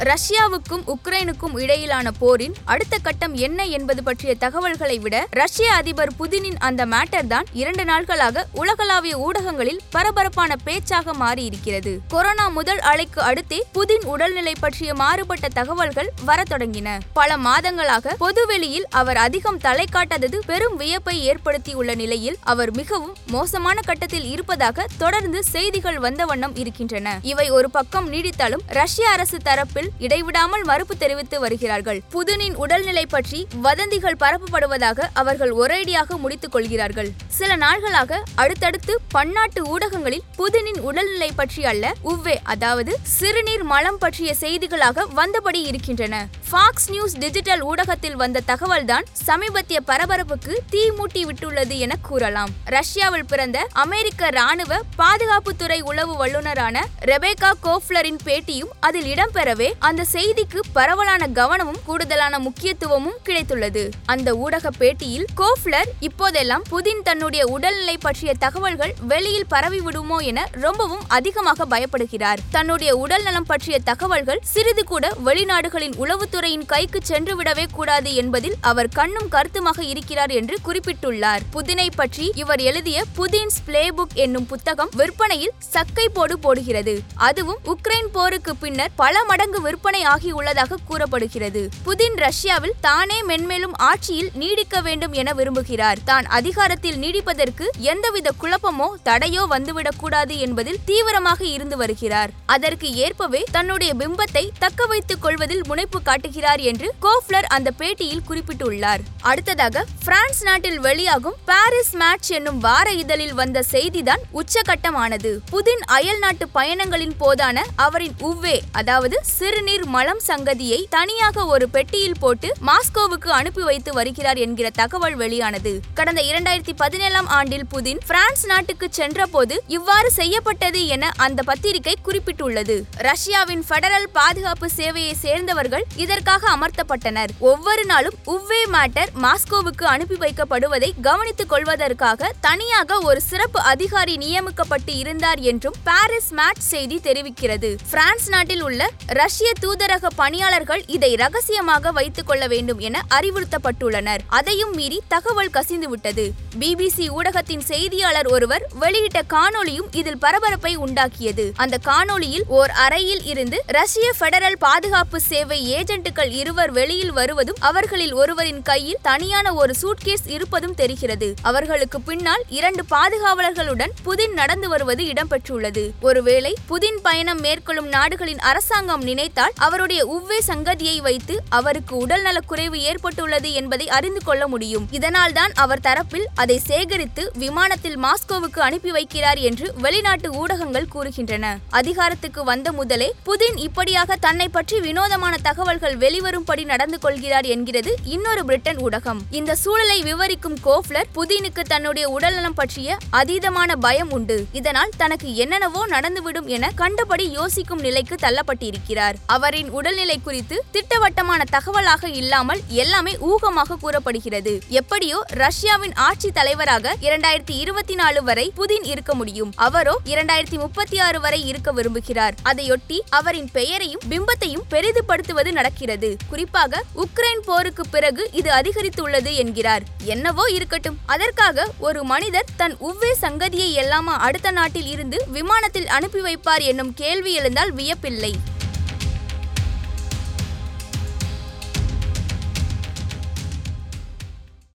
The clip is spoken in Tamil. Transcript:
ரஷ்யாவுக்கும் உக்ரைனுக்கும் இடையிலான போரின் அடுத்த கட்டம் என்ன என்பது பற்றிய தகவல்களை விட ரஷ்ய அதிபர் புதினின் அந்த மேட்டர் தான் இரண்டு நாட்களாக உலகளாவிய ஊடகங்களில் பரபரப்பான பேச்சாக மாறியிருக்கிறது. கொரோனா முதல் அலைக்கு அடுத்தே புதின் உடல்நிலை பற்றிய மாறுபட்ட தகவல்கள் வர தொடங்கின. பல மாதங்களாக பொதுவெளியில் அவர் அதிகம் தலை காட்டாதது பெரும் வியப்பை ஏற்படுத்தியுள்ள நிலையில் அவர் மிகவும் மோசமான கட்டத்தில் இருப்பதாக தொடர்ந்து செய்திகள் வந்த வண்ணம் இருக்கின்றன. இவை ஒரு பக்கம் நீடித்தாலும் ரஷ்ய அரசு தரப்பில் இடைவிடாமல் மறுப்பு தெரிவித்து வருகிறார்கள். புதினின் உடல்நிலை பற்றி வதந்திகள் பரப்பப்படுவதாக அவர்கள் ஒரேடியாக முடித்துக் கொள்கிறார்கள். சில நாள்களாக அடுத்தடுத்து பன்னாட்டு ஊடகங்களில் புதினின் உடல்நிலை பற்றி அல்ல உவ்வே அதாவது சிறுநீர் மலம் பற்றிய செய்திகளாக வந்தபடி இருக்கின்றன. ஃபாக்ஸ் நியூஸ் டிஜிட்டல் ஊடகத்தில் வந்த தகவல்தான் சமீபத்திய பரபரப்புக்கு தீ மூட்டி விட்டுள்ளது என கூறலாம். ரஷ்யாவில் பிறந்த அமெரிக்க ராணுவ பாதுகாப்புத்துறை உளவு வல்லுநரான ரெபேகா கோஃப்லரின் பேட்டியும் அதில் இடம்பெறவே அந்த செய்திக்கு பரவலான கவனமும் கூடுதலான முக்கியத்துவமும் கிடைத்துள்ளது. அந்த ஊடக பேட்டியில் கோஃப்லர் இப்போதெல்லாம் புதின் தன்னுடைய உடல்நிலை பற்றிய தகவல்கள் வெளியில் பரவிவிடுமோ என ரொம்பவும் அதிகமாக பயப்படுகிறார். தன்னுடைய உடல் நலம் பற்றிய தகவல்கள் சிறிது கூட வெளிநாடுகளின் உளவுத்துறை காவல்துறையின் கைக்கு சென்றுவிடவே கூடாது என்பதில் அவர் கண்ணும் கருத்துமாக இருக்கிறார் என்று குறிப்பிட்டுள்ளார். புதினை பற்றி இவர் எழுதிய புதின்ஸ் பிளேபுக் என்னும் புத்தகம் விற்பனையில் சக்கை போடு போடுகிறது. அதுவும் உக்ரைன் போருக்கு பின்னர் பல மடங்கு விற்பனை ஆகியுள்ளதாக கூறப்படுகிறது. புதின் ரஷ்யாவில் தானே மென்மேலும் ஆட்சியில் நீடிக்க வேண்டும் என விரும்புகிறார். தான் அதிகாரத்தில் நீடிப்பதற்கு எந்தவித குழப்பமோ தடையோ வந்துவிடக்கூடாது என்பதில் தீவிரமாக இருந்து வருகிறார். அதற்கு ஏற்பவே தன்னுடைய பிம்பத்தை தக்க வைத்துக் கொள்வதில் முனைப்பு காட்டி காட்டுகிறார் என்று கோஃப்லர் அந்த பேட்டியில் குறிப்பிட்டுள்ளார். அடுத்ததாக பிரான்ஸ் நாட்டில் வெளியாகும் பாரிஸ் மேட்ச் என்னும் வார இதழில் வந்த செய்திதான் உச்சகட்டமானது. புதின் அயல் நாட்டு பயணங்களின் போதான அவரின் உவ்வே அதாவது சிறுநீர் மலம் சங்கதியை தனியாக ஒரு பெட்டியில் போட்டு மாஸ்கோவுக்கு அனுப்பி வைத்து வருகிறார் என்கிற தகவல் வெளியானது. கடந்த இரண்டாயிரத்தி பதினேழாம் ஆண்டில் புதின் பிரான்ஸ் நாட்டுக்கு சென்றபோது இவ்வாறு செய்யப்பட்டது என அந்த பத்திரிகை குறிப்பிட்டுள்ளது. ரஷ்யாவின் பெடரல் பாதுகாப்பு சேவையை சேர்ந்தவர்கள் இதற்காக அமர்த்தப்பட்டனர். ஒவ்வொரு நாளும் உவ்வே மேட்டர் மாஸ்கோவுக்கு அனுப்பி வைக்கப்படுவதை கவனித்துக் கொள்வதற்காக தனியாக ஒரு சிறப்பு அதிகாரி நியமிக்கப்பட்டு இருந்தார் என்றும் பாரிஸ் மேட்ச் செய்தி தெரிவிக்கிறது. பிரான்ஸ் நாட்டில் உள்ள ரஷ்ய தூதரக பணியாளர்கள் இதை ரகசியமாக வைத்துக் கொள்ள வேண்டும் என அறிவுறுத்தப்பட்டுள்ளனர். அதையும் மீறி தகவல் கசிந்துவிட்டது. பிபிசி ஊடகத்தின் செய்தியாளர் ஒருவர் வெளியிட்ட காணொளியும் இதில் பரபரப்பை உண்டாக்கியது. அந்த காணொளியில் ஓர் அறையில் இருந்து ரஷ்ய பெடரல் பாதுகாப்பு சேவை ஏஜென்ட் ஏஜென்ட்டுகள் இருவர் வெளியில் வருவதும் அவர்களில் ஒருவரின் கையில் தனியான ஒரு சூட்கேஸ் இருப்பதும் தெரிகிறது. அவர்களுக்கு பின்னால் இரண்டு பாதுகாவலர்களுடன் புதின் நடந்து வருவது இடம்பெற்றுள்ளது. ஒருவேளை புதின் பயணம் மேற்கொள்ளும் நாடுகளின் அரசாங்கம் நினைத்தால் அவருடைய உவ்வே சங்கதியை வைத்து அவருக்கு உடல்நலக் குறைவு ஏற்பட்டுள்ளது என்பதை அறிந்து கொள்ள முடியும். இதனால்தான் அவர் தரப்பில் அதை சேகரித்து விமானத்தில் மாஸ்கோவுக்கு அனுப்பி வைக்கிறார் என்று வெளிநாட்டு ஊடகங்கள் கூறுகின்றன. அதிகாரத்துக்கு வந்த முதலே புதின் இப்படியாக தன்னை பற்றி வினோதமான தகவல்கள் வெளிவரும்படி நடந்து கொள்கிறார் என்கிறது இன்னொரு பிரிட்டன் ஊடகம். இந்த சூழலை விவரிக்கும் கோஃப்லர் புதினுக்கு தன்னுடைய உடல்நலம் பற்றிய அதீதமான பயம் உண்டு. இதனால் தனக்கு என்னென்னவோ நடந்துவிடும் என கண்டபடி யோசிக்கும் நிலைக்கு தள்ளப்பட்டிருக்கிறார். அவரின் உடல்நிலை குறித்து திட்டவட்டமான தகவலாக இல்லாமல் எல்லாமே ஊகமாக கூறப்படுகிறது. எப்படியோ ரஷ்யாவின் ஆட்சி தலைவராக இரண்டாயிரத்தி இருபத்தி நாலு வரை புதின் இருக்க முடியும். அவரோ இரண்டாயிரத்தி முப்பத்தி ஆறு வரை இருக்க விரும்புகிறார். அதையொட்டி அவரின் பெயரையும் பிம்பத்தையும் பெரிதுபடுத்துவது நடக்கிறது. குறிப்பாக உக்ரைன் போருக்கு பிறகு இது அதிகரித்துள்ளது என்கிறார். என்னவோ இருக்கட்டும். அதற்காக ஒரு மனிதர் தன் உவ்வே சங்கதியை எல்லாமா அடுத்த நாட்டில் இருந்து விமானத்தில் அனுப்பி வைப்பார் என்னும் கேள்வி எழுந்தால் வியப்பில்லை.